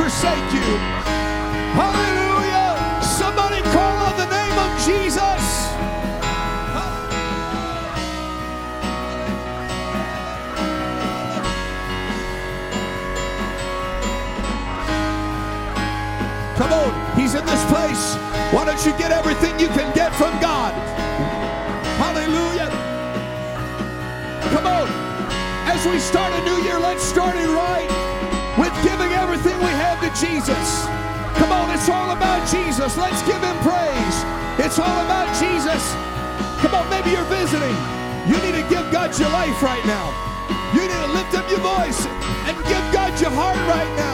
forsake you. Hallelujah. Somebody call on the name of Jesus. Come on, He's in this place. Why don't you get everything you can get from God? Hallelujah. Come on. As we start a new year, let's start it right Jesus. Come on, it's all about Jesus. Let's give him praise. It's all about Jesus. Come on, maybe you're visiting. You need to give God your life right now. You need to lift up your voice and give God your heart right now.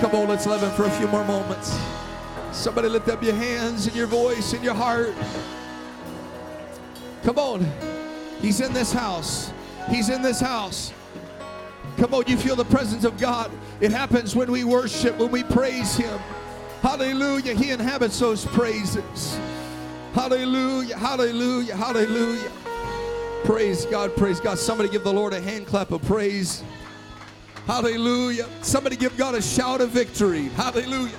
Come on, let's love him for a few more moments. Somebody lift up your hands and your voice and your heart. Come on. He's in this house. He's in this house. Come on, you feel the presence of God. It happens when we worship, when we praise Him. Hallelujah. He inhabits those praises. Hallelujah. Hallelujah. Hallelujah. Praise God. Praise God. Somebody give the Lord a hand clap of praise. Hallelujah. Somebody give God a shout of victory. Hallelujah.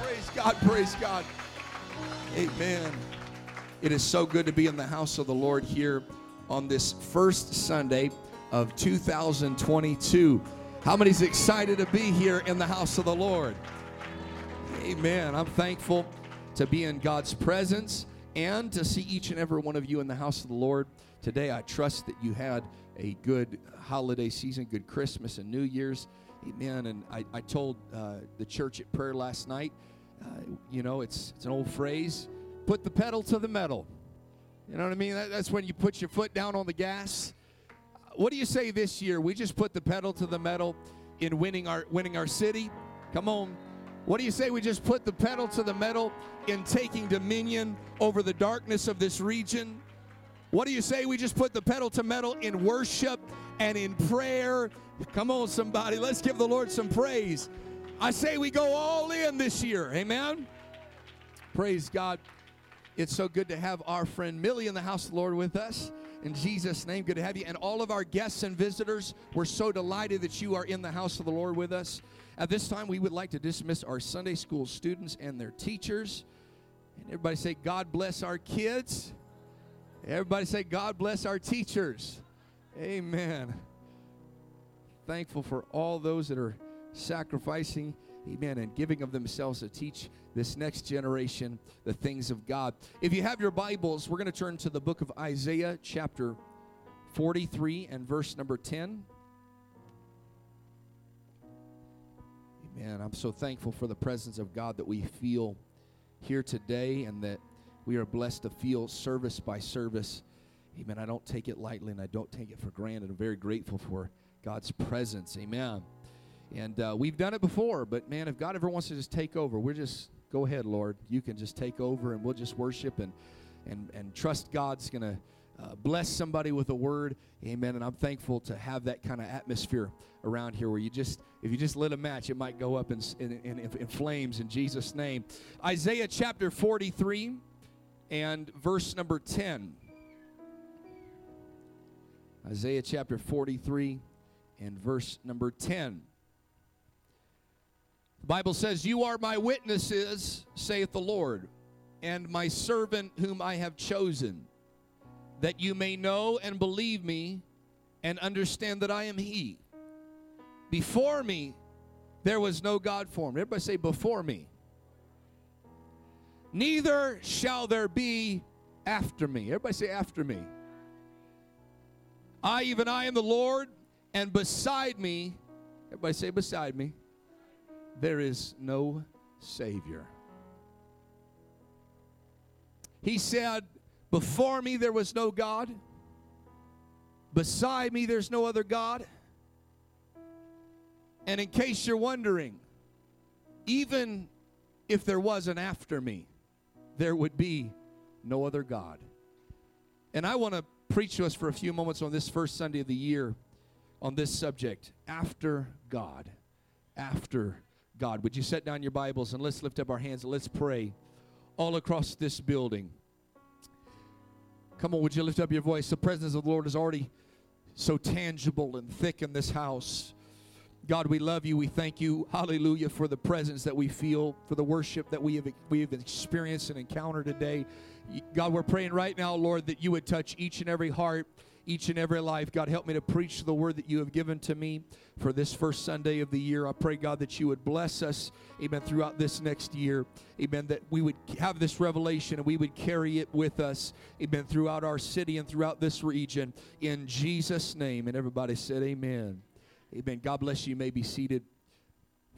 Praise God. Praise God. Amen. It is so good to be in the house of the Lord here on this first Sunday of 2022. How many's excited to be here in the house of the Lord? Amen. I'm thankful to be in God's presence and to see each and every one of you in the house of the Lord today. I trust that you had a good holiday season, good Christmas and New Year's. Amen. And I, I told uh, the church at prayer last night, uh, you know, it's, it's an old phrase put the pedal to the metal. You know what I mean? That, that's when you put your foot down on the gas. What do you say this year? We just put the pedal to the metal in winning our winning our city. Come on. What do you say we just put the pedal to the metal in taking dominion over the darkness of this region? What do you say we just put the pedal to metal in worship and in prayer? Come on, somebody. Let's give the Lord some praise. I say we go all in this year. Amen. Praise God. It's so good to have our friend Millie in the house of the Lord with us. In Jesus' name, good to have you. And all of our guests and visitors, we're so delighted that you are in the house of the Lord with us. At this time, we would like to dismiss our Sunday school students and their teachers. And everybody say, God bless our kids. Everybody say, God bless our teachers. Amen. Thankful for all those that are sacrificing, amen, and giving of themselves to teach this next generation the things of God. If you have your Bibles, we're going to turn to the book of Isaiah, chapter 43, and verse number 10. Amen. I'm so thankful for the presence of God that we feel here today and that we are blessed to feel service by service. Amen. I don't take it lightly and I don't take it for granted. I'm very grateful for God's presence. Amen. And uh, we've done it before, but man, if God ever wants to just take over, we're just go ahead, Lord. You can just take over, and we'll just worship and and and trust God's gonna uh, bless somebody with a word. Amen. And I'm thankful to have that kind of atmosphere around here, where you just if you just lit a match, it might go up in in, in, in flames in Jesus' name. Isaiah chapter 43 and verse number 10. Isaiah chapter 43 and verse number 10. The Bible says, You are my witnesses, saith the Lord, and my servant whom I have chosen, that you may know and believe me and understand that I am He. Before me, there was no God formed. Everybody say, Before me. Neither shall there be after me. Everybody say, After me. I, even I, am the Lord, and beside me, everybody say, Beside me there is no Savior. He said, Before me there was no God, beside me there's no other God. And in case you're wondering, even if there was an after me, there would be no other God. And I want to preach to us for a few moments on this first Sunday of the year on this subject after God. After God. Would you set down your Bibles and let's lift up our hands and let's pray all across this building. Come on, would you lift up your voice? The presence of the Lord is already so tangible and thick in this house. God, we love you. We thank you, hallelujah, for the presence that we feel, for the worship that we have, we have experienced and encountered today. God, we're praying right now, Lord, that you would touch each and every heart, each and every life. God, help me to preach the word that you have given to me for this first Sunday of the year. I pray, God, that you would bless us, amen, throughout this next year. Amen, that we would have this revelation and we would carry it with us, amen, throughout our city and throughout this region. In Jesus' name. And everybody said, Amen. Amen. God bless you. You may be seated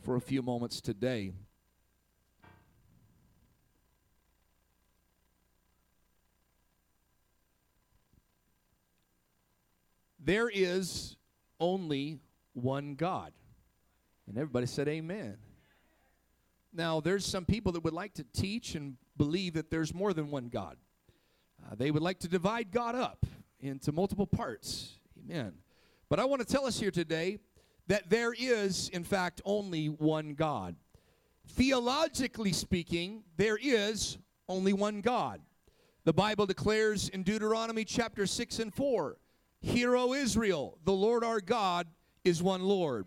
for a few moments today. There is only one God. And everybody said, Amen. Now, there's some people that would like to teach and believe that there's more than one God. Uh, they would like to divide God up into multiple parts. Amen. But I want to tell us here today that there is, in fact, only one God. Theologically speaking, there is only one God. The Bible declares in Deuteronomy chapter 6 and 4 Hear, O Israel, the Lord our God is one Lord.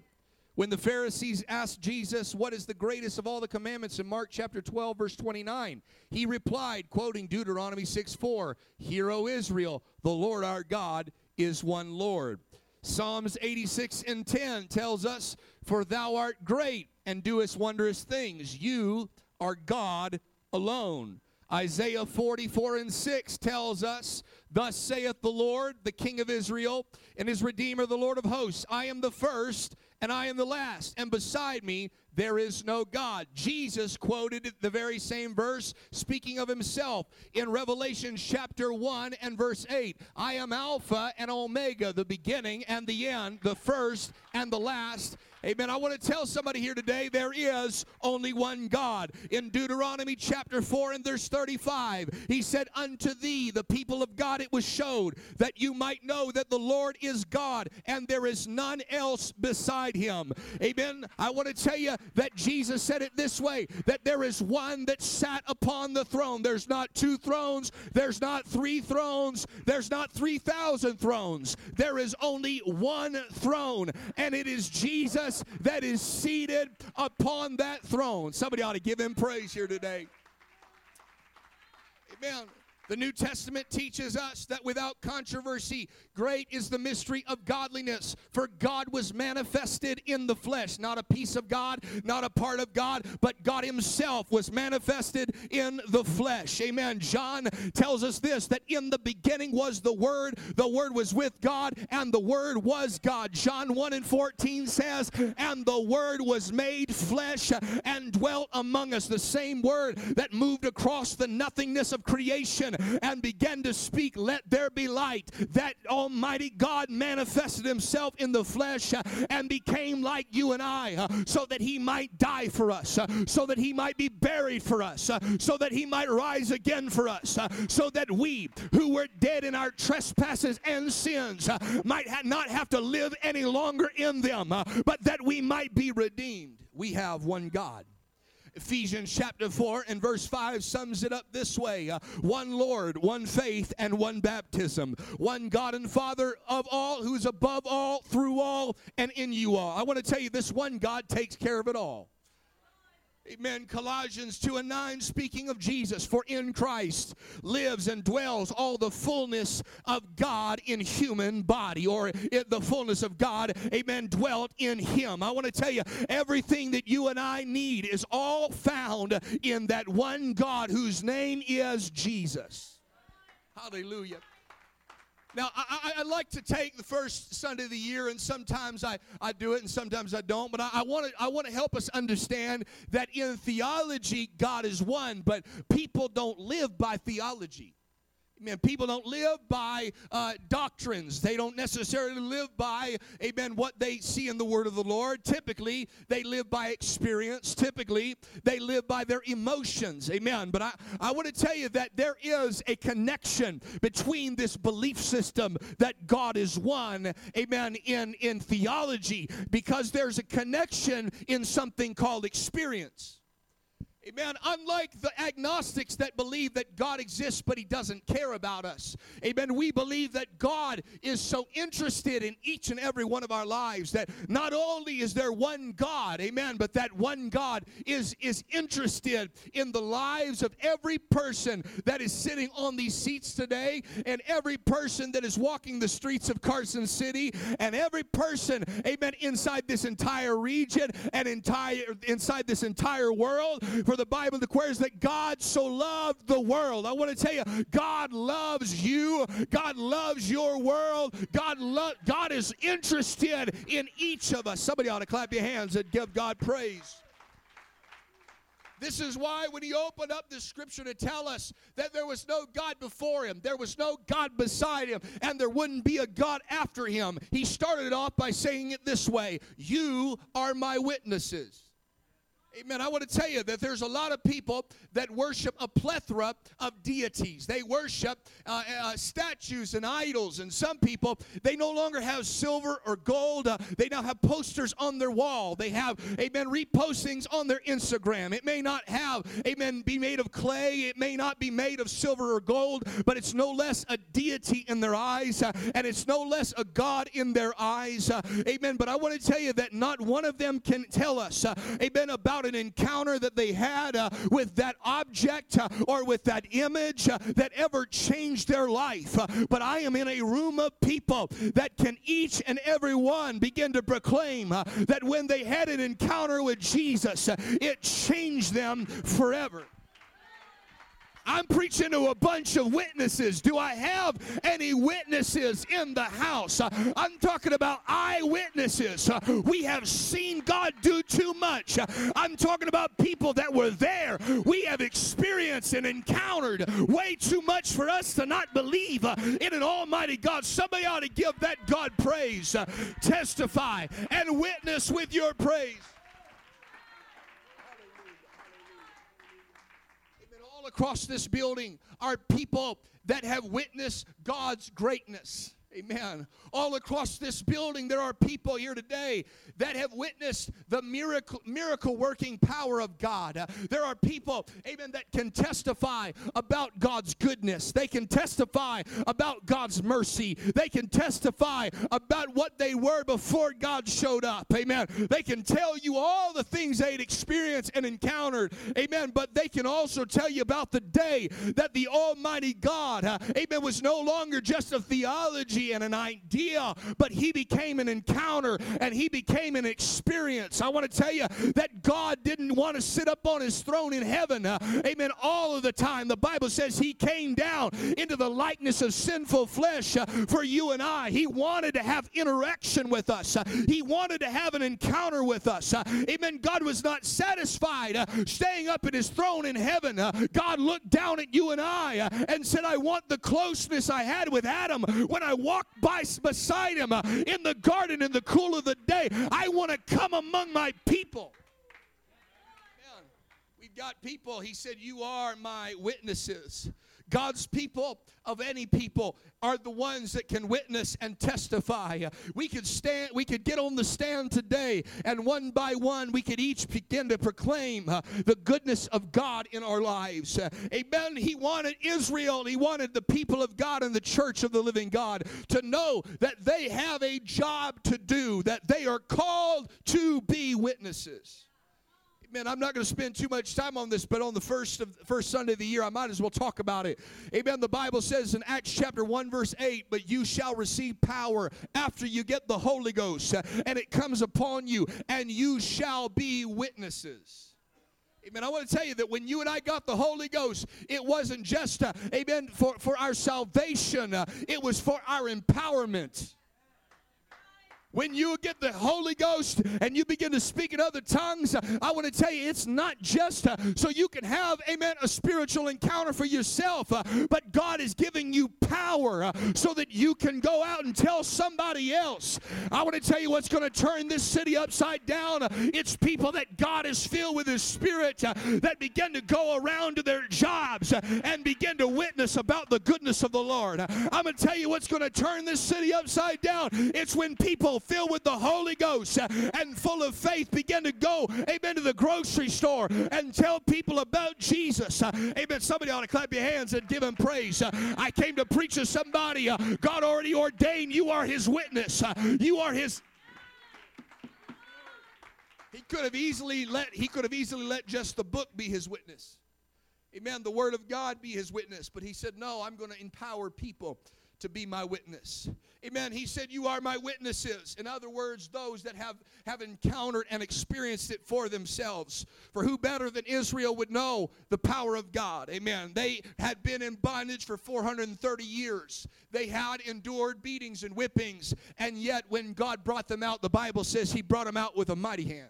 When the Pharisees asked Jesus, What is the greatest of all the commandments in Mark chapter 12, verse 29, he replied, quoting Deuteronomy 6 4, Hear, O Israel, the Lord our God is one Lord. Psalms 86 and 10 tells us, For thou art great and doest wondrous things. You are God alone. Isaiah 44 and 6 tells us, Thus saith the Lord, the King of Israel, and his Redeemer, the Lord of hosts I am the first, and I am the last, and beside me there is no God. Jesus quoted the very same verse, speaking of himself in Revelation chapter 1 and verse 8. I am Alpha and Omega, the beginning and the end, the first and the last. Amen. I want to tell somebody here today there is only one God. In Deuteronomy chapter 4 and verse 35, he said, Unto thee, the people of God, it was showed that you might know that the Lord is God and there is none else beside him. Amen. I want to tell you that Jesus said it this way that there is one that sat upon the throne. There's not two thrones, there's not three thrones, there's not 3,000 thrones. There is only one throne, and it is Jesus that is seated upon that throne. Somebody ought to give him praise here today. Amen. The New Testament teaches us that without controversy, great is the mystery of godliness. For God was manifested in the flesh, not a piece of God, not a part of God, but God Himself was manifested in the flesh. Amen. John tells us this that in the beginning was the Word, the Word was with God, and the Word was God. John 1 and 14 says, And the Word was made flesh and dwelt among us. The same Word that moved across the nothingness of creation and began to speak, Let there be light. That Almighty God manifested Himself in the flesh uh, and became like you and I uh, so that He might die for us, uh, so that He might be buried for us, so that He might rise again for us, so that we who were dead in our trespasses and sins might not have to live any longer in them, but that we might be redeemed. We have one God. Ephesians chapter 4 and verse 5 sums it up this way uh, one Lord, one faith, and one baptism. One God and Father of all, who is above all, through all, and in you all. I want to tell you, this one God takes care of it all. Amen. Colossians 2 and 9, speaking of Jesus, for in Christ lives and dwells all the fullness of God in human body, or the fullness of God, amen, dwelt in him. I want to tell you, everything that you and I need is all found in that one God whose name is Jesus. Hallelujah. Now, I, I, like to take the first Sunday of the year, and sometimes I, I do it and sometimes I don't, but I, I want to I want to help us understand that in theology, God is one, but people don't live by theology. Amen. People don't live by uh, doctrines. They don't necessarily live by, amen, what they see in the Word of the Lord. Typically, they live by experience. Typically, they live by their emotions. Amen. But I, I want to tell you that there is a connection between this belief system that God is one, amen, in, in theology, because there's a connection in something called experience. Amen. Unlike the agnostics that believe that God exists but he doesn't care about us. Amen. We believe that God is so interested in each and every one of our lives that not only is there one God, amen, but that one God is is interested in the lives of every person that is sitting on these seats today and every person that is walking the streets of Carson City and every person, amen, inside this entire region and entire inside this entire world for the Bible declares that God so loved the world. I want to tell you, God loves you. God loves your world. God lo- God is interested in each of us. Somebody ought to clap your hands and give God praise. This is why when he opened up the scripture to tell us that there was no God before him, there was no God beside him, and there wouldn't be a God after him, he started it off by saying it this way You are my witnesses. Amen. I want to tell you that there's a lot of people that worship a plethora of deities. They worship uh, uh, statues and idols. And some people, they no longer have silver or gold. Uh, they now have posters on their wall. They have, amen, repostings on their Instagram. It may not have, amen, be made of clay. It may not be made of silver or gold, but it's no less a deity in their eyes. Uh, and it's no less a God in their eyes. Uh, amen. But I want to tell you that not one of them can tell us, uh, amen, about about an encounter that they had uh, with that object uh, or with that image uh, that ever changed their life. Uh, but I am in a room of people that can each and every one begin to proclaim uh, that when they had an encounter with Jesus, it changed them forever. I'm preaching to a bunch of witnesses. Do I have any witnesses in the house? Uh, I'm talking about eyewitnesses. Uh, we have seen God do too much. Uh, I'm talking about people that were there. We have experienced and encountered way too much for us to not believe in an almighty God. Somebody ought to give that God praise, testify, and witness with your praise. Across this building are people that have witnessed God's greatness. Amen. All across this building, there are people here today that have witnessed the miracle, miracle working power of God. Uh, there are people, amen, that can testify about God's goodness. They can testify about God's mercy. They can testify about what they were before God showed up. Amen. They can tell you all the things they'd experienced and encountered. Amen. But they can also tell you about the day that the Almighty God, uh, amen, was no longer just a theology and an idea, but he became an encounter and he became an experience. I want to tell you that God didn't want to sit up on his throne in heaven, uh, amen, all of the time. The Bible says he came down into the likeness of sinful flesh uh, for you and I. He wanted to have interaction with us, uh, he wanted to have an encounter with us. Uh, amen. God was not satisfied uh, staying up in his throne in heaven. Uh, God looked down at you and I and said, I want the closeness I had with Adam when I walked by beside him uh, in the garden in the cool of the day. I want to come among my people. We've got people, he said, You are my witnesses. God's people of any people are the ones that can witness and testify. We could stand we could get on the stand today and one by one we could each begin to proclaim uh, the goodness of God in our lives. Uh, amen. He wanted Israel, he wanted the people of God and the church of the living God to know that they have a job to do, that they are called to be witnesses man, I'm not going to spend too much time on this, but on the first of first Sunday of the year, I might as well talk about it. Amen. The Bible says in Acts chapter 1, verse 8, but you shall receive power after you get the Holy Ghost, and it comes upon you, and you shall be witnesses. Amen. I want to tell you that when you and I got the Holy Ghost, it wasn't just, uh, amen, for, for our salvation, uh, it was for our empowerment. When you get the Holy Ghost and you begin to speak in other tongues, I want to tell you it's not just uh, so you can have, amen, a spiritual encounter for yourself, uh, but God is giving you power uh, so that you can go out and tell somebody else. I want to tell you what's going to turn this city upside down. It's people that God is filled with His Spirit that begin to go around to their jobs and begin to witness about the goodness of the Lord. I'm going to tell you what's going to turn this city upside down. It's when people filled with the Holy Ghost uh, and full of faith begin to go, amen, to the grocery store and tell people about Jesus. Uh, amen. Somebody ought to clap your hands and give him praise. Uh, I came to preach to somebody. God already ordained you are his witness. You are his he could have easily let he could have easily let just the book be his witness. Amen. The word of God be his witness. But he said, No, I'm going to empower people to be my witness. Amen. He said, You are my witnesses. In other words, those that have, have encountered and experienced it for themselves. For who better than Israel would know the power of God? Amen. They had been in bondage for 430 years, they had endured beatings and whippings. And yet, when God brought them out, the Bible says He brought them out with a mighty hand.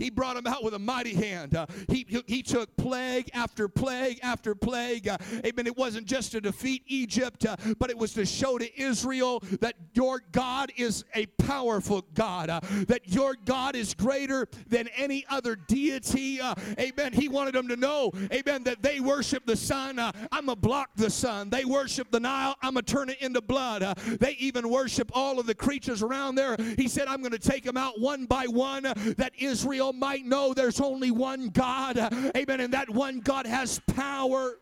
He brought them out with a mighty hand. Uh, he, he took plague after plague after plague. Uh, amen. It wasn't just to defeat Egypt, uh, but it was to show to Israel that your God is a powerful God, uh, that your God is greater than any other deity. Uh, amen. He wanted them to know, amen, that they worship the sun. Uh, I'm going to block the sun. They worship the Nile. I'm going to turn it into blood. they even worship all of the creatures around there. He said, I'm going to take them out one by one, that Israel might know there's only one God. Amen. And that one God has power.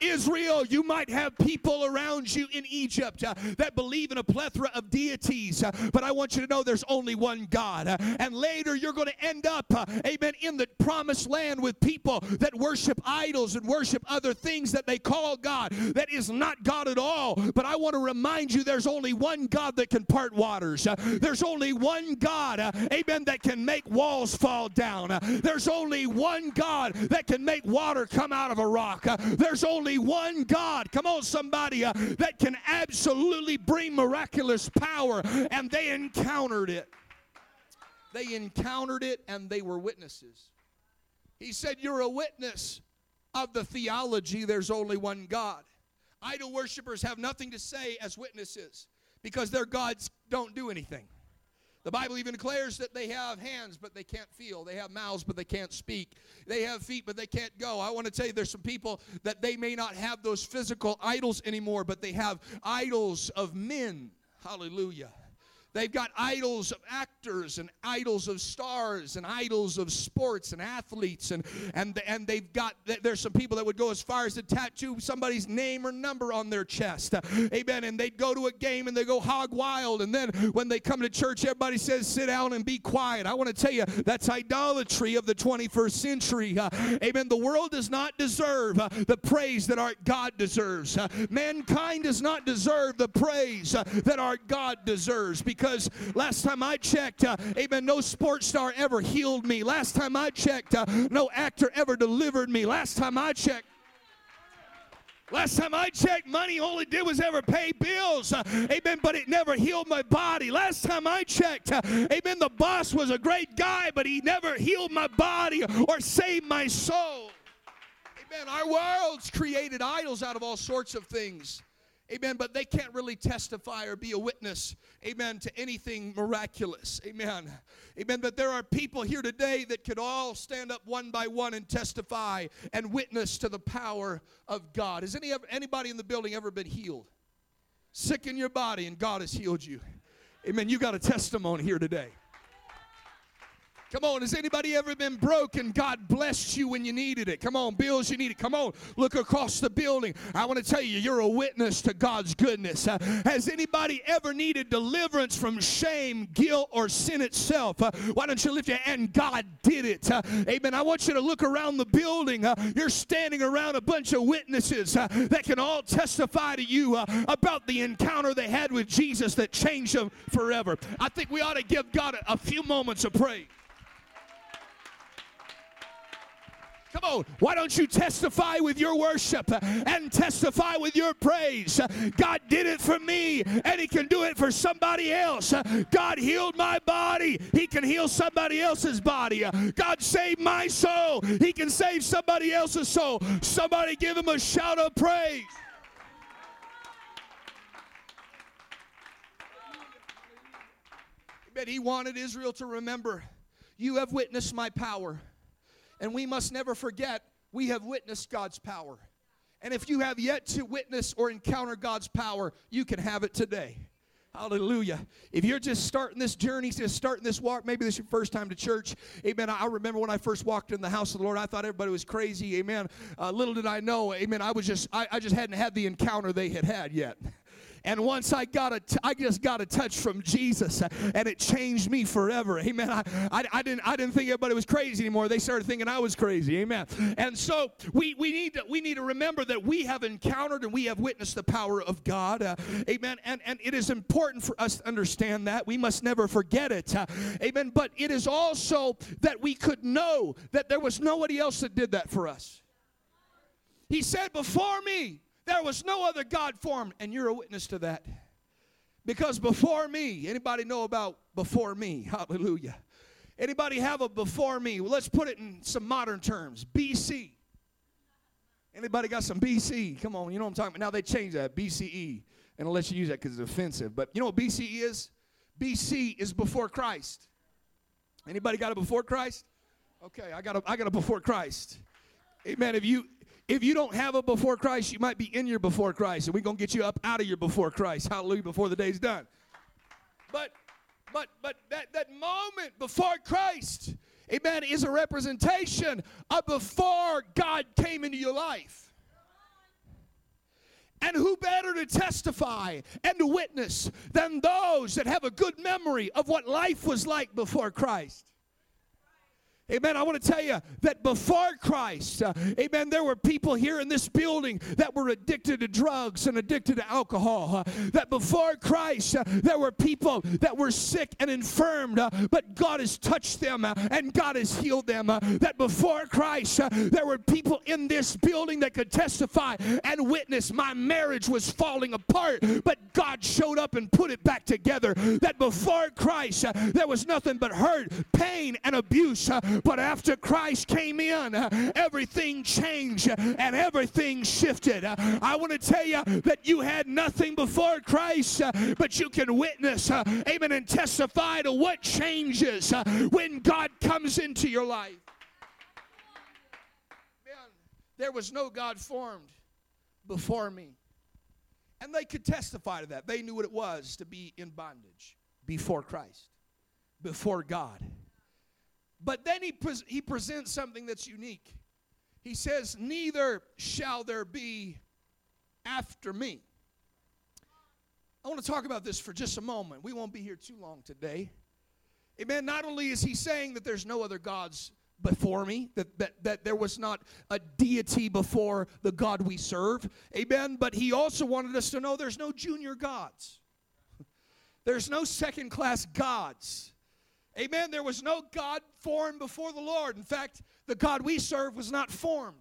Israel, you might have people around you in Egypt uh, that believe in a plethora of deities, uh, but I want you to know there's only one God. Uh, and later you're going to end up, uh, amen, in the promised land with people that worship idols and worship other things that they call God. That is not God at all. But I want to remind you there's only one God that can part waters. Uh, there's only one God, uh, amen, that can make walls fall down. there's only one God that can make water come out of a rock. there's only only one God, come on, somebody, uh, that can absolutely bring miraculous power. And they encountered it. They encountered it and they were witnesses. He said, You're a witness of the theology, there's only one God. Idol worshippers have nothing to say as witnesses because their gods don't do anything. The Bible even declares that they have hands, but they can't feel. They have mouths, but they can't speak. They have feet, but they can't go. I want to tell you there's some people that they may not have those physical idols anymore, but they have idols of men. Hallelujah. They've got idols of actors and idols of stars and idols of sports and athletes and and and they've got there's some people that would go as far as to tattoo somebody's name or number on their chest. Amen. And they'd go to a game and they go hog wild and then when they come to church everybody says sit down and be quiet. I want to tell you that's idolatry of the 21st century. Uh, amen. The world does not deserve uh, the praise that our God deserves. Uh, mankind does not deserve the praise uh, that our God deserves because because last time I checked, uh, amen, no sports star ever healed me. Last time I checked, uh, no actor ever delivered me. Last time I checked, Last time I checked, money all only did was ever pay bills. Uh, amen. But it never healed my body. Last time I checked, uh, amen, the boss was a great guy, but he never healed my body or saved my soul. Amen. Our world's created idols out of all sorts of things. Amen. But they can't really testify or be a witness, amen, to anything miraculous. Amen. Amen. But there are people here today that could all stand up one by one and testify and witness to the power of God. Has any, anybody in the building ever been healed? Sick in your body and God has healed you. Amen. You got a testimony here today. Come on, has anybody ever been broken? God blessed you when you needed it. Come on, bills you needed. Come on, look across the building. I want to tell you, you're a witness to God's goodness. Uh, has anybody ever needed deliverance from shame, guilt, or sin itself? Uh, why don't you lift your hand? God did it. Uh, amen. I want you to look around the building. Uh, you're standing around a bunch of witnesses uh, that can all testify to you uh, about the encounter they had with Jesus that changed them forever. I think we ought to give God a, a few moments of praise. Come on, why don't you testify with your worship and testify with your praise? God did it for me, and He can do it for somebody else. God healed my body, He can heal somebody else's body. God saved my soul, He can save somebody else's soul. Somebody give Him a shout of praise. But He wanted Israel to remember, You have witnessed my power. And we must never forget we have witnessed God's power. And if you have yet to witness or encounter God's power, you can have it today. Hallelujah. If you're just starting this journey, just starting this walk, maybe this is your first time to church. Amen. I remember when I first walked in the house of the Lord, I thought everybody was crazy. Amen. Uh, little did I know, amen. I was just, I, I just hadn't had the encounter they had had yet. And once I got a, t- I just got a touch from Jesus, and it changed me forever. Amen. I, I, I, didn't, I didn't think everybody was crazy anymore. They started thinking I was crazy. Amen. And so we, we need to, we need to remember that we have encountered and we have witnessed the power of God. Uh, amen. And and it is important for us to understand that. We must never forget it. Uh, amen. But it is also that we could know that there was nobody else that did that for us. He said, Before me, there was no other God formed, and you're a witness to that. Because before me, anybody know about before me? Hallelujah. Anybody have a before me? Well, let's put it in some modern terms. BC. Anybody got some BC? Come on, you know what I'm talking about. Now they changed that BCE, and I'll let you use that because it's offensive. But you know what BCE is? BC is before Christ. Anybody got a before Christ? Okay, I got a, I got a before Christ. Amen. If you if you don't have a before Christ, you might be in your before Christ, and we're gonna get you up out of your before Christ. Hallelujah, before the day's done. But but but that, that moment before Christ, amen, is a representation of before God came into your life. And who better to testify and to witness than those that have a good memory of what life was like before Christ? Amen. I want to tell you that before Christ, uh, amen, there were people here in this building that were addicted to drugs and addicted to alcohol. Uh, that before Christ, uh, there were people that were sick and infirmed, uh, but God has touched them uh, and God has healed them. Uh, that before Christ, there were people in this building that could testify and witness my marriage was falling apart, but God showed up and put it back together. That before Christ, there was nothing but hurt, pain, and abuse but after Christ came in, everything changed and everything shifted. I want to tell you that you had nothing before Christ, but you can witness, amen, and testify to what changes when God comes into your life. Man, there was no God formed before me. And they could testify to that. They knew what it was to be in bondage before Christ, before God. But then he, he presents something that's unique. He says, Neither shall there be after me. I want to talk about this for just a moment. We won't be here too long today. Amen. Not only is he saying that there's no other gods before me, that, that, that there was not a deity before the God we serve, amen, but he also wanted us to know there's no junior gods, there's no second class gods. Amen. There was no God formed before the Lord. In fact, the God we serve was not formed.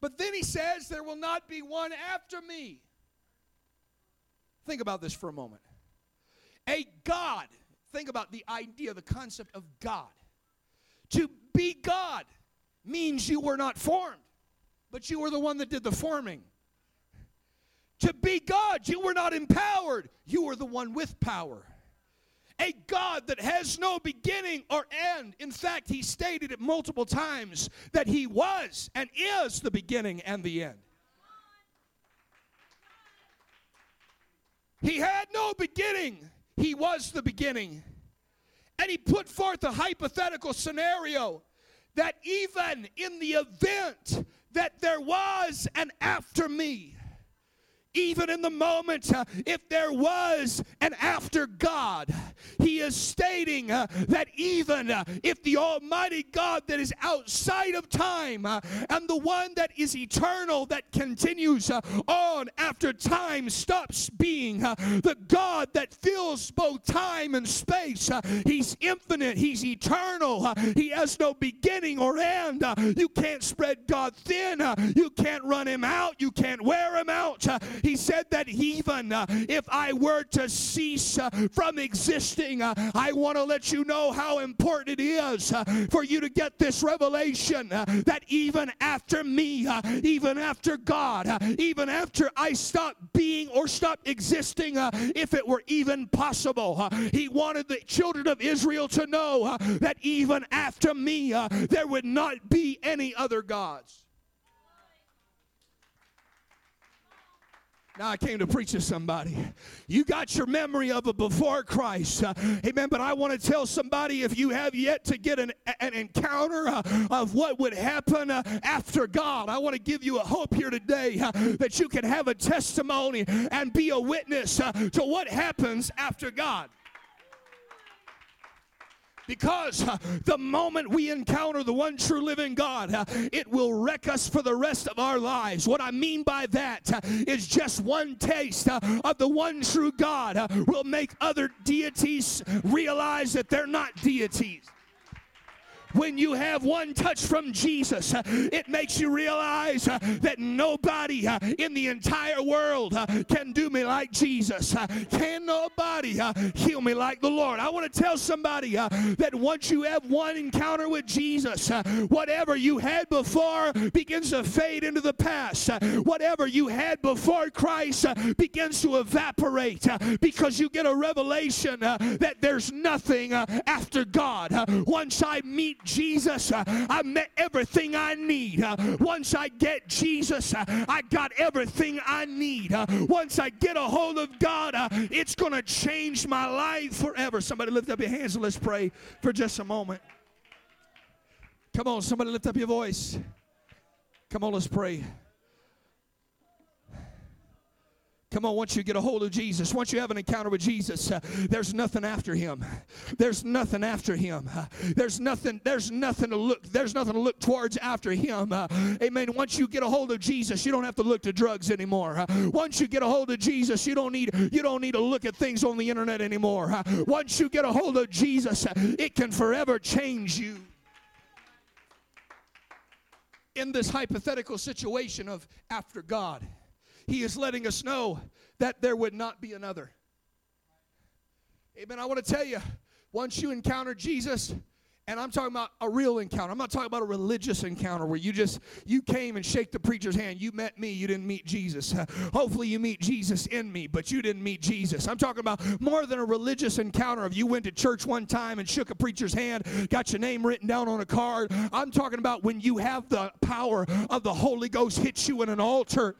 But then he says, There will not be one after me. Think about this for a moment. A God, think about the idea, the concept of God. To be God means you were not formed, but you were the one that did the forming. To be God, you were not empowered, you were the one with power a God that has no beginning or end. In fact, he stated it multiple times that he was and is the beginning and the end. He had no beginning, he was the beginning. And he put forth a hypothetical scenario that even in the event that there was an after me, even in the moment, uh, if there was an after God, he is stating uh, that even uh, if the Almighty God that is outside of time uh, and the one that is eternal, that continues uh, on after time, stops being uh, the God that fills both time and space, he's infinite, he's eternal, he has no beginning or end. you can't spread God thin, you can't run him out, you can't wear him out. He said that even if I were to cease from existing, I want to let you know how important it is uh, for you to get this revelation uh, that even after me, uh, even after God, uh, even after I stop being or stop existing, uh, if it were even possible, uh, He wanted the children of Israel to know that even after me, there would not be any other gods. Now I came to preach to somebody. You got your memory of a before Christ. Uh, amen. But I want to tell somebody if you have yet to get an, an encounter uh, of what would happen uh, after God, I want to give you a hope here today uh, that you can have a testimony and be a witness uh, to what happens after God. Because uh, the moment we encounter the one true living God, uh, it will wreck us for the rest of our lives. What I mean by that uh, is just one taste of the one true God will make other deities realize that they're not deities when you have one touch from Jesus, uh, it makes you realize uh, that nobody uh, in the entire world uh, can do me like Jesus. Uh, can nobody uh, heal me like the Lord? I want to tell somebody that once you have one encounter with Jesus, whatever you had before begins to fade into the past. Whatever you had before Christ begins to evaporate because you get a revelation that there's nothing after God. Once I meet Jesus, uh, I met everything I need. Uh, once I get Jesus, uh, I got everything I need. Once I get a hold of God, it's going to change my life forever. Somebody lift up your hands and let's pray for just a moment. Come on, somebody lift up your voice. Come on, let's pray. Come on, once you get a hold of Jesus, once you have an encounter with Jesus, uh, there's nothing after him. There's nothing after him. Uh, there's nothing, there's nothing to look, there's nothing to look towards after him. Uh, amen. Once you get a hold of Jesus, you don't have to look to drugs anymore. Uh, once you get a hold of Jesus, you don't need you don't need to look at things on the internet anymore. Uh, once you get a hold of Jesus, uh, it can forever change you in this hypothetical situation of after God. He is letting us know that there would not be another. Amen. I want to tell you, once you encounter Jesus, and I'm talking about a real encounter. I'm not talking about a religious encounter where you just you came and shake the preacher's hand. You met me, you didn't meet Jesus. hopefully you meet Jesus in me, but you didn't meet Jesus. I'm talking about more than a religious encounter of you went to church one time and shook a preacher's hand, got your name written down on a card. I'm talking about when you have the power of the Holy Ghost hit you in an altar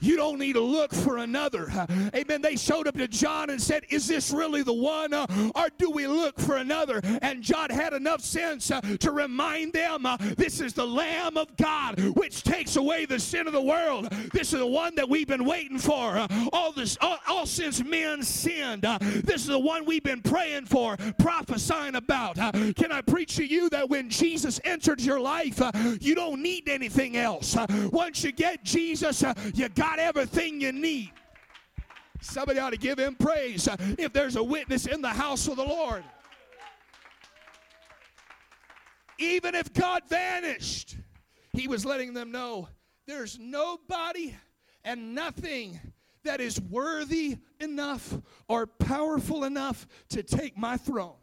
you don't need to look for another. Amen. They showed up to John and said, Is this really the one? Uh, or do we look for another? And John had enough sense uh, to remind them uh, this is the Lamb of God which takes away the sin of the world. This is the one that we've been waiting for. All this, all, all, since men sinned. This is the one we've been praying for, prophesying about. Can I preach to you that when Jesus entered your life, you don't need anything else? once you get Jesus, you got got everything you need. Somebody ought to give him praise if there's a witness in the house of the Lord. Even if God vanished, he was letting them know there's nobody and nothing that is worthy enough or powerful enough to take my throne.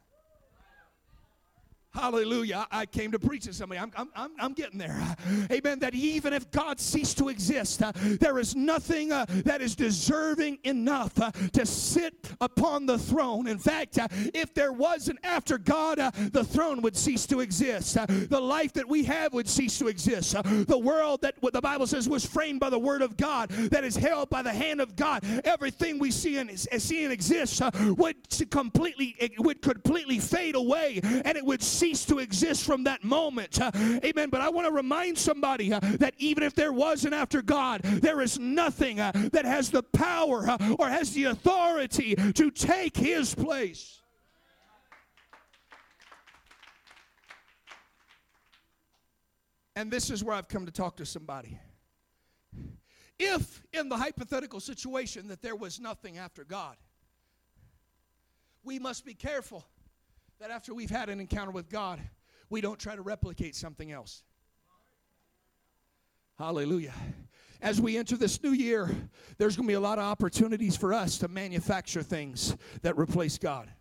Hallelujah. I came to preach to somebody. I'm, I'm, I'm getting there. Amen. That even if God ceased to exist, uh, there is nothing uh, that is deserving enough uh, to sit upon the throne. In fact, uh, if there was an after God, uh, the throne would cease to exist. Uh, the life that we have would cease to exist. the world that what the Bible says was framed by the word of God, that is held by the hand of God. Everything we see and, see and exist would completely, would completely fade away and it would cease cease to exist from that moment. Amen. But I want to remind somebody that even if there was an after God, there is nothing that has the power or has the authority to take his place. And this is where I've come to talk to somebody. If in the hypothetical situation that there was nothing after God, we must be careful that after we've had an encounter with God, we don't try to replicate something else. Hallelujah. As we enter this new year, there's going to be a lot of opportunities for us to manufacture things that replace God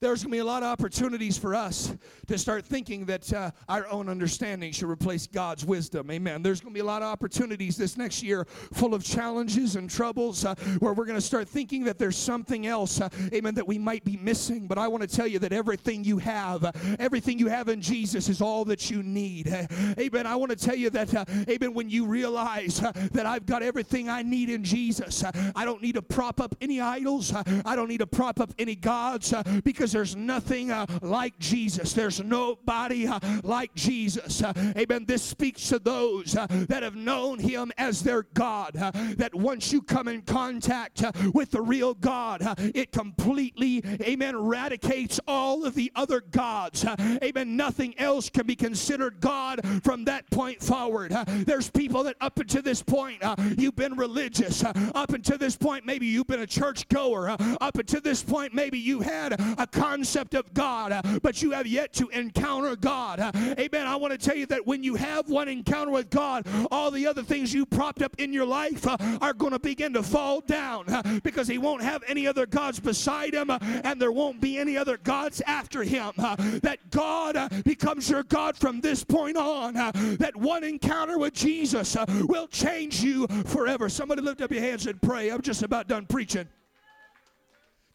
there's going to be a lot of opportunities for us to start thinking that uh, our own understanding should replace God's wisdom. Amen. There's going to be a lot of opportunities this next year full of challenges and troubles uh, where we're going to start thinking that there's something else, uh, amen, that we might be missing. But I want to tell you that everything you have, uh, everything you have in Jesus is all that you need. amen. I want to tell you that, uh, amen, when you realize uh, that I've got everything I need in Jesus, I don't need to prop up any idols, I don't need to prop up any gods because because there's nothing uh, like Jesus. There's nobody uh, like Jesus. Uh, amen. This speaks to those uh, that have known Him as their God. Uh, that once you come in contact uh, with the real God, it completely, amen, eradicates all of the other gods. amen. Nothing else can be considered God from that point forward. there's people that up until this point, you've been religious. up until this point, maybe you've been a church goer. up until this point, maybe you had a concept of God, uh, but you have yet to encounter God. Uh, amen. I want to tell you that when you have one encounter with God, all the other things you propped up in your life uh, are going to begin to fall down because He won't have any other gods beside Him and there won't be any other gods after Him. That God becomes your God from this point on. That one encounter with Jesus will change you forever. Somebody lift up your hands and pray. I'm just about done preaching.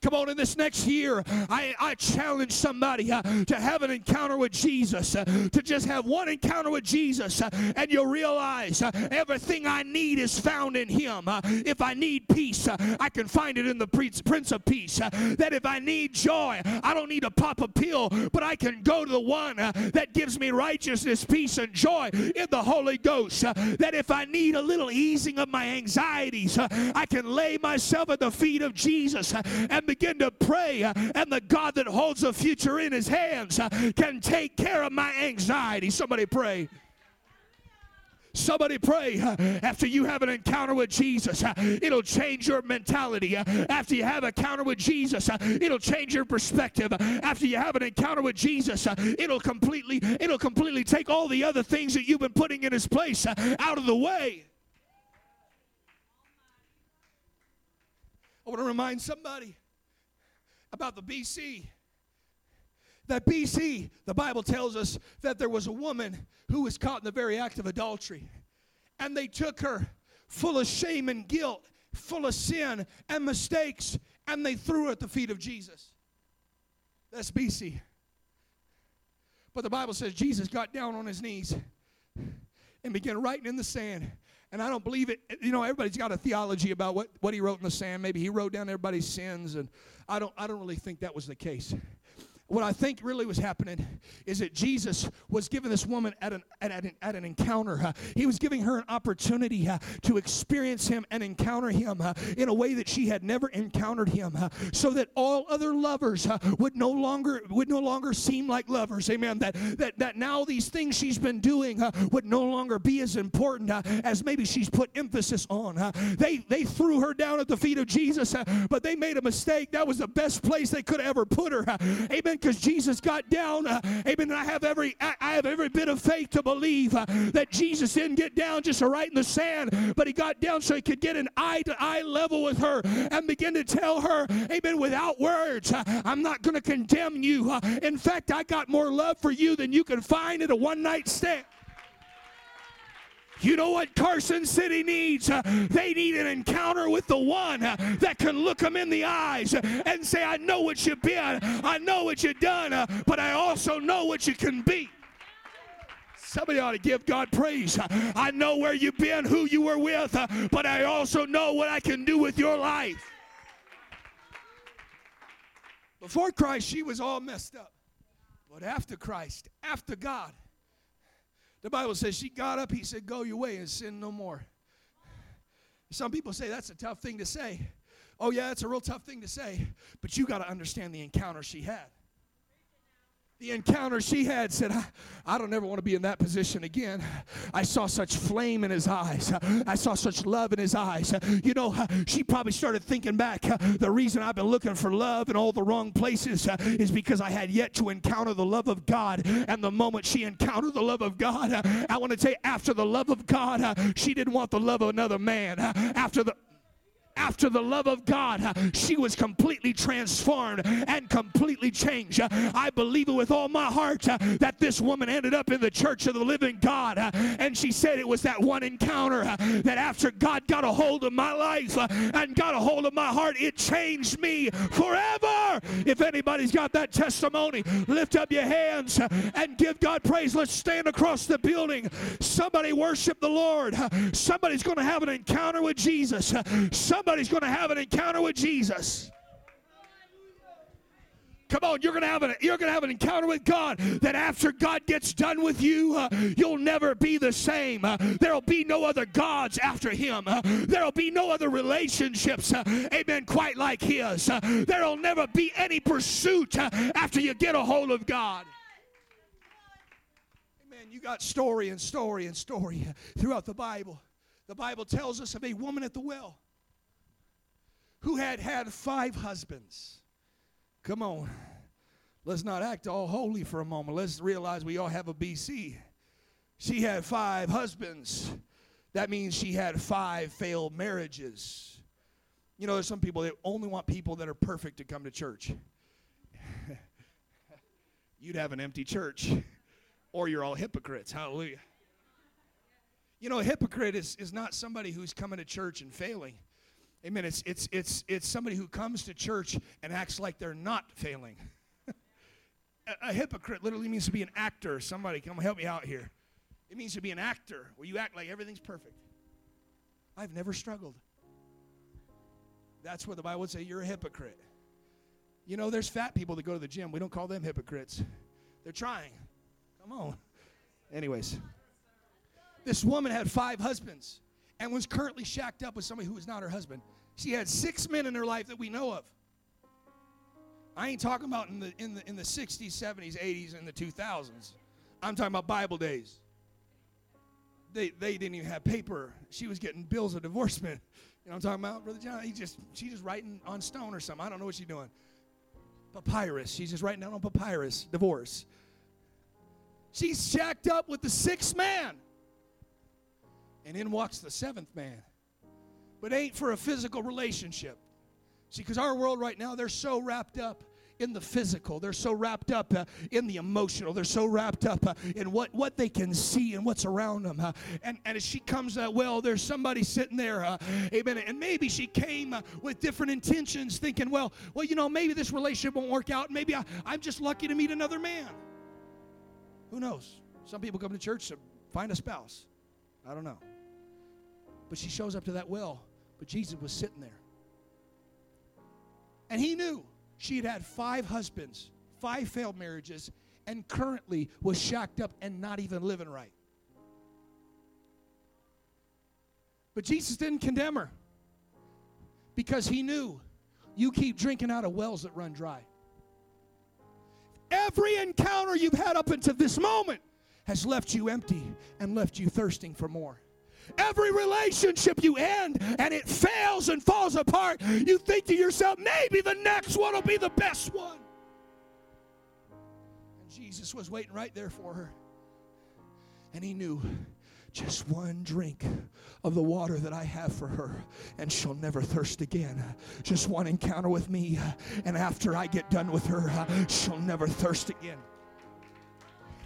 Come on, in this next year, I, I challenge somebody uh, to have an encounter with Jesus, uh, to just have one encounter with Jesus, uh, and you'll realize uh, everything I need is found in Him. Uh, if I need peace, uh, I can find it in the Prince of Peace. that if I need joy, I don't need to pop a pill, but I can go to the one that gives me righteousness, peace, and joy in the Holy Ghost. that if I need a little easing of my anxieties, I can lay myself at the feet of Jesus and begin to pray, uh, and the God that holds the future in his hands uh, can take care of my anxiety. Somebody pray. Somebody pray uh, after you have an encounter with Jesus. It'll change your mentality. After you have an encounter with Jesus, it'll change your perspective. After you have an encounter with Jesus, it'll completely it'll completely take all the other things that you've been putting in his place out of the way. I want to remind somebody about the BC. That BC, the Bible tells us that there was a woman who was caught in the very act of adultery. And they took her full of shame and guilt, full of sin and mistakes, and they threw her at the feet of Jesus. That's BC. But the Bible says Jesus got down on his knees and began writing in the sand and I don't believe it. You know, everybody's got a theology about what, what he wrote in the sand. Maybe he wrote down everybody's sins, and I don't, I don't really think that was the case what I think really was happening is that Jesus was giving this woman at an, at, an, at an encounter. Uh, he was giving her an opportunity uh, to experience him and encounter him uh, in a way that she had never encountered him, uh, so that all other lovers uh, would no longer would no longer seem like lovers. Amen. That that that now these things she's been doing uh, would no longer be as important as maybe she's put emphasis on. they they threw her down at the feet of Jesus, but they made a mistake. That was the best place they could ever put her. Amen because Jesus got down. Uh, amen. And I have every I, have every bit of faith to believe uh, that Jesus didn't get down just right in the sand, but he got down so he could get an eye to eye level with her and begin to tell her, Amen, without words, uh, I'm not going to condemn you. Uh, in fact, I got more love for you than you can find in a one night stand. You know what Carson City needs? Uh, they need an encounter with the one uh, that can look them in the eyes and say, I know what you've been, I know what you've done, uh, but I also know what you can be. Somebody ought to give God praise. I know where you've been, who you were with, but I also know what I can do with your life. Before Christ, she was all messed up. But after Christ, after God, the Bible says she got up, he said, Go your way and sin no more. Some people say that's a tough thing to say. Oh, yeah, it's a real tough thing to say, but you got to understand the encounter she had the encounter she had said, I, I don't ever want to be in that position again. I saw such flame in his eyes. I saw such love in his eyes. You know, she probably started thinking back. The reason I've been looking for love in all the wrong places is because I had yet to encounter the love of God. And the moment she encountered the love of God, I want to say, after the love of God, she didn't want the love of another man. After the after the love of God, uh, she was completely transformed and completely changed. Uh, I believe it with all my heart uh, that this woman ended up in the church of the living God. And she said it was that one encounter that after God got a hold of my life and got a hold of my heart, it changed me forever. If anybody's got that testimony, lift up your hands and give God praise. Let's stand across the building. Somebody worship the Lord. Somebody's going to have an encounter with Jesus. Somebody Somebody's going to have an encounter with Jesus. Come on, you're gonna have an you're gonna have an encounter with God. That after God gets done with you, uh, you'll never be the same. Uh, there'll be no other gods after Him. Uh, there'll be no other relationships, uh, Amen. Quite like His. Uh, there'll never be any pursuit uh, after you get a hold of God. Amen. You got story and story and story throughout the Bible. The Bible tells us of a woman at the well who had had five husbands. Come on. Let's not act all holy for a moment. Let's realize we all have a BC. She had five husbands. That means she had five failed marriages. You know, there's some people that only want people that are perfect to come to church. You'd have an empty church, or you're all hypocrites. Hallelujah. You know, a hypocrite is, is not somebody who's coming to church and failing. Amen. It's, it's, it's, it's somebody who comes to church and acts like they're not failing. a, a, hypocrite literally means to be an actor. Somebody come help me out here. It means to be an actor where you act like everything's perfect. I've never struggled. That's what the Bible would say you're a hypocrite. You know, there's fat people that go to the gym. We don't call them hypocrites. They're trying. Come on. Anyways, this woman had five husbands and was currently shacked up with somebody who was not her husband. She had six men in her life that we know of. I ain't talking about in the in the in the 60s, 70s, 80s, and the 2000s. I'm talking about Bible days. They they didn't even have paper. She was getting bills of divorcement. You know what I'm talking about, Brother John? He just she's just writing on stone or something. I don't know what she's doing. Papyrus. She's just writing down on papyrus. Divorce. She's shacked up with the sixth man. And in walks the seventh man. But ain't for a physical relationship. See, because our world right now, they're so wrapped up in the physical. They're so wrapped up uh, in the emotional. They're so wrapped up uh, in what, what they can see and what's around them. Uh, and, and as she comes, uh, well, there's somebody sitting there, uh, amen. And maybe she came uh, with different intentions, thinking, well, well, you know, maybe this relationship won't work out. Maybe I, I'm just lucky to meet another man. Who knows? Some people come to church to find a spouse. I don't know. But she shows up to that well, but Jesus was sitting there. And he knew she had had five husbands, five failed marriages, and currently was shacked up and not even living right. But Jesus didn't condemn her because he knew you keep drinking out of wells that run dry. Every encounter you've had up until this moment has left you empty and left you thirsting for more. Every relationship you end and it fails and falls apart, you think to yourself, maybe the next one will be the best one. And Jesus was waiting right there for her. And he knew just one drink of the water that I have for her, and she'll never thirst again. Just one encounter with me, and after I get done with her, she'll never thirst again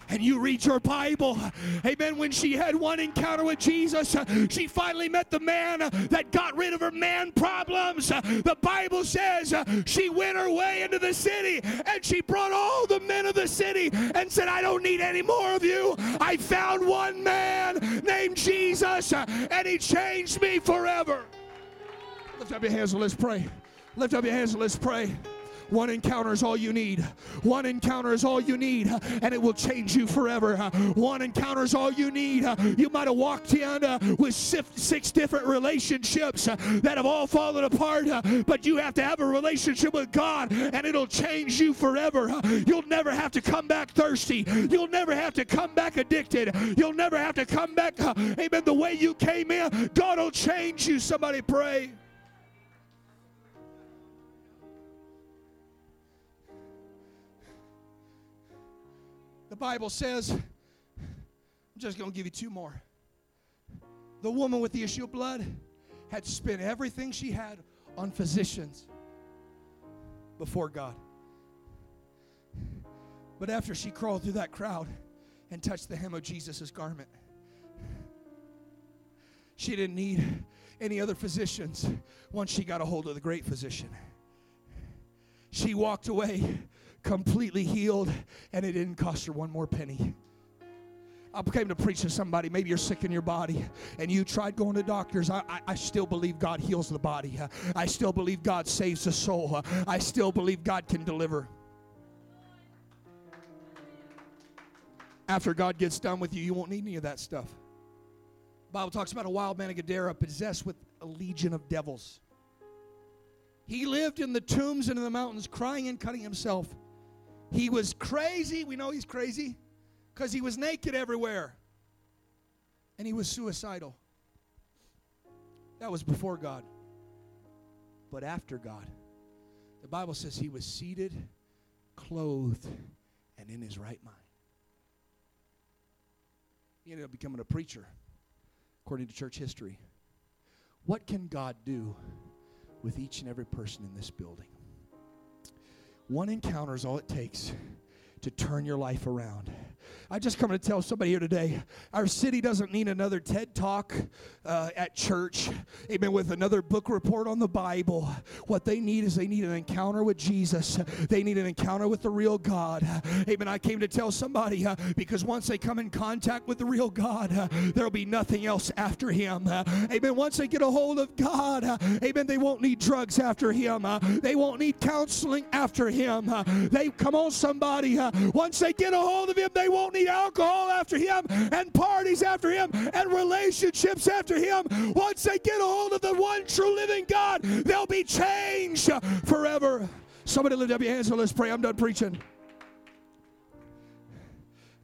and you read your Bible, amen, when she had one encounter with Jesus, she finally met the man that got rid of her man problems. The Bible says she went her way into the city and she brought all the men of the city and said, I don't need any more of you. I found one man named Jesus and he changed me forever. Lift up your hands and let's pray. Lift up your hands and let's pray. One encounter is all you need. One encounter is all you need, and it will change you forever. One encounter is all you need. You might have walked in uh, with six different relationships uh, that have all fallen apart, uh, but you have to have a relationship with God, and it'll change you forever. You'll never have to come back thirsty. You'll never have to come back addicted. You'll never have to come back, amen, the way you came in. God will change you. Somebody pray. The Bible says, I'm just going to give you two more. The woman with the issue of blood had spent everything she had on physicians before God. But after she crawled through that crowd and touched the hem of Jesus' garment, she didn't need any other physicians once she got a hold of the great physician. She walked away completely healed, and it didn't cost her one more penny. I came to preach to somebody. Maybe you're sick in your body and you tried going to doctors. I, I, I, still believe God heals the body. I still believe God saves the soul. I still believe God can deliver. After God gets done with you, you won't need any of that stuff. The Bible talks about a wild man of Gadara possessed with a legion of devils. He lived in the tombs and in the mountains, crying and cutting himself. He was crazy. We know he's crazy because he was naked everywhere. And he was suicidal. That was before God. But after God, the Bible says he was seated, clothed, and in his right mind. He ended up becoming a preacher, according to church history. What can God do with each and every person in this building? One encounter is all it takes to turn your life around. I just come to tell somebody here today our city doesn't need another TED talk uh, at church, amen, with another book report on the Bible. What they need is they need an encounter with Jesus, they need an encounter with the real God. Amen. I came to tell somebody uh, because once they come in contact with the real God, uh, there'll be nothing else after Him. Uh, amen. Once they get a hold of God, uh, amen, they won't need drugs after Him, uh, they won't need counseling after Him. they come on, somebody. once they get a hold of Him, they won't need alcohol after him and parties after him and relationships after him. Once they get a hold of the one true living God, they'll be changed forever. Somebody lift up your hands and let's pray. I'm done preaching.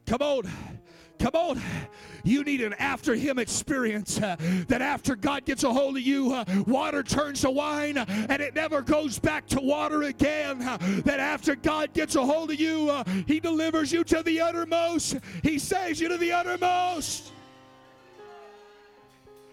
Come on. Come on. You need an after Him experience. Uh, that after God gets a hold of you, uh, water turns to wine uh, and it never goes back to water again. Uh, that after God gets a hold of you, uh, He delivers you to the uttermost, He saves you to the uttermost.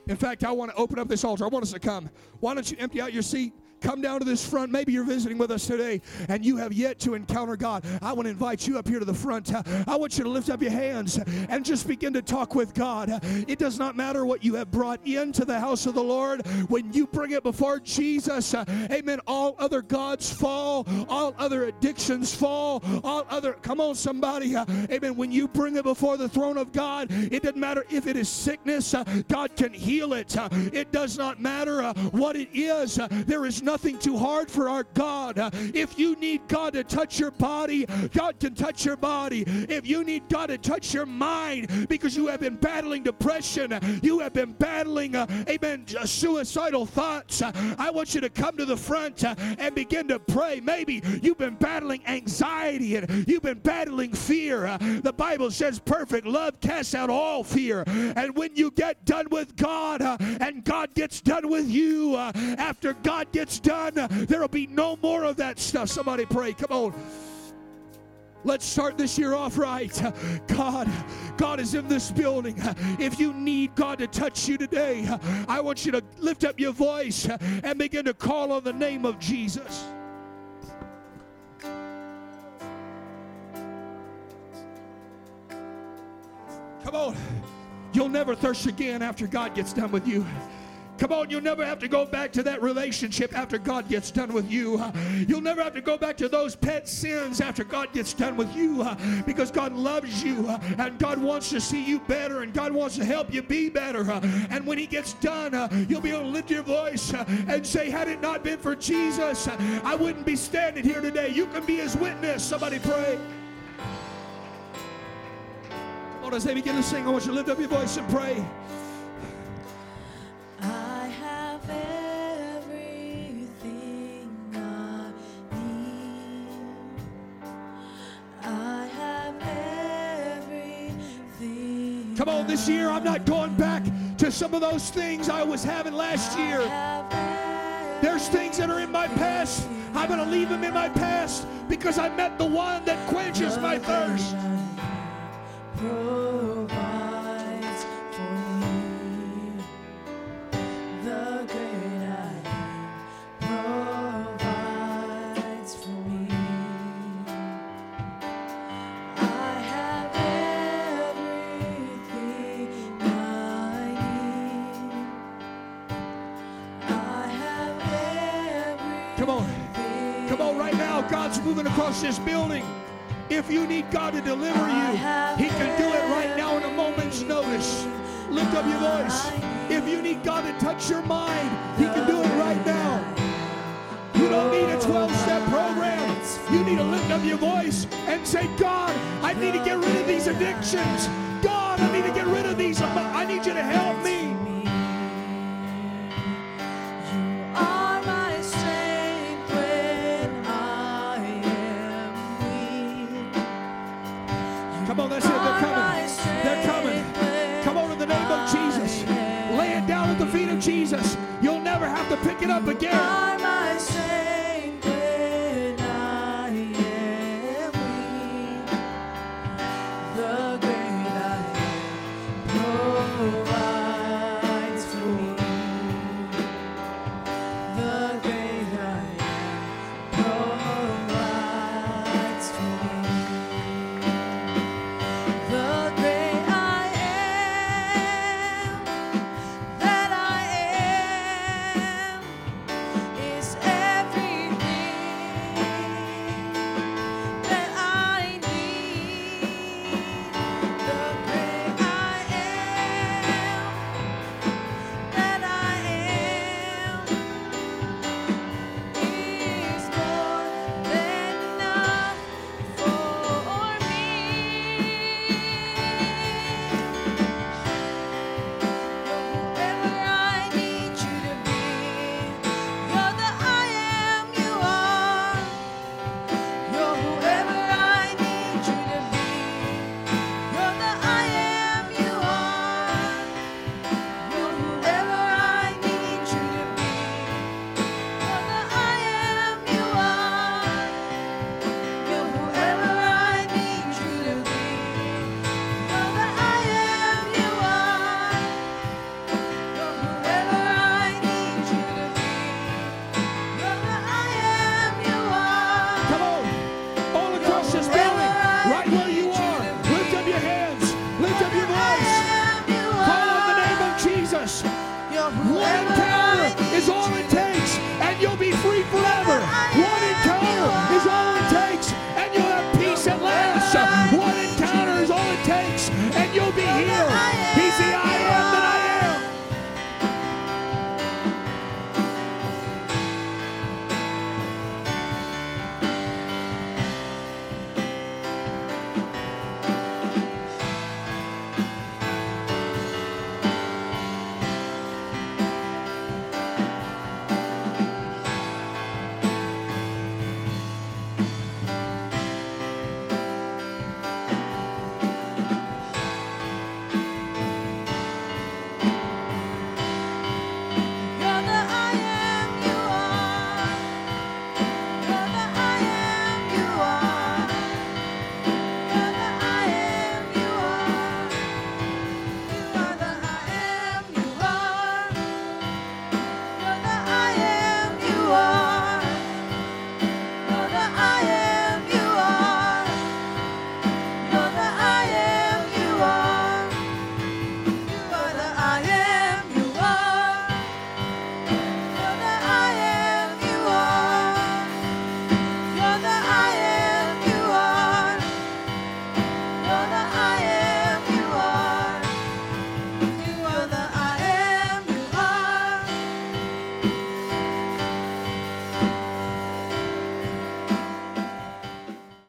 In fact, I want to open up this altar. I want us to come. Why don't you empty out your seat? Come down to this front. Maybe you're visiting with us today and you have yet to encounter God. I want to invite you up here to the front. I want you to lift up your hands and just begin to talk with God. It does not matter what you have brought into the house of the Lord. When you bring it before Jesus, amen, all other gods fall, all other addictions fall, all other, come on, somebody, amen. When you bring it before the throne of God, it doesn't matter if it is sickness, God can heal it. It does not matter what it is. There is no nothing too hard for our God. Uh, if you need God to touch your body, God can touch your body. If you need God to touch your mind because you have been battling depression, you have been battling, uh, amen, suicidal thoughts, uh, I want you to come to the front uh, and begin to pray. Maybe you've been battling anxiety and you've been battling fear. Uh, the Bible says perfect love casts out all fear. And when you get done with God uh, and God gets done with you, after God gets done, there will be no more of that stuff. Somebody pray. Come on. Let's start this year off right. God, God is in this building. If you need God to touch you today, I want you to lift up your voice and begin to call on the name of Jesus. Come on. You'll never thirst again after God gets done with you. Come on, you'll never have to go back to that relationship after God gets done with you. You'll never have to go back to those pet sins after God gets done with you because God loves you and God wants to see you better and God wants to help you be better. And when He gets done, you'll be able to lift your voice and say, Had it not been for Jesus, I wouldn't be standing here today. You can be His witness. Somebody pray. As they begin to sing, I want you to lift up your voice and pray. Come on, this year I'm not going back to some of those things I was having last year. There's things that are in my past. I'm going to leave them in my past because I met the one that quenches my thirst. Across this building. If you need God to deliver you, He can do it right now in a moment's notice. Lift up your voice. If you need God to touch your mind, He can do it right now. You don't need a 12 step program. You need to lift up your voice and say, God, I need to get rid of these addictions. God, I need to get rid of these. I need you to help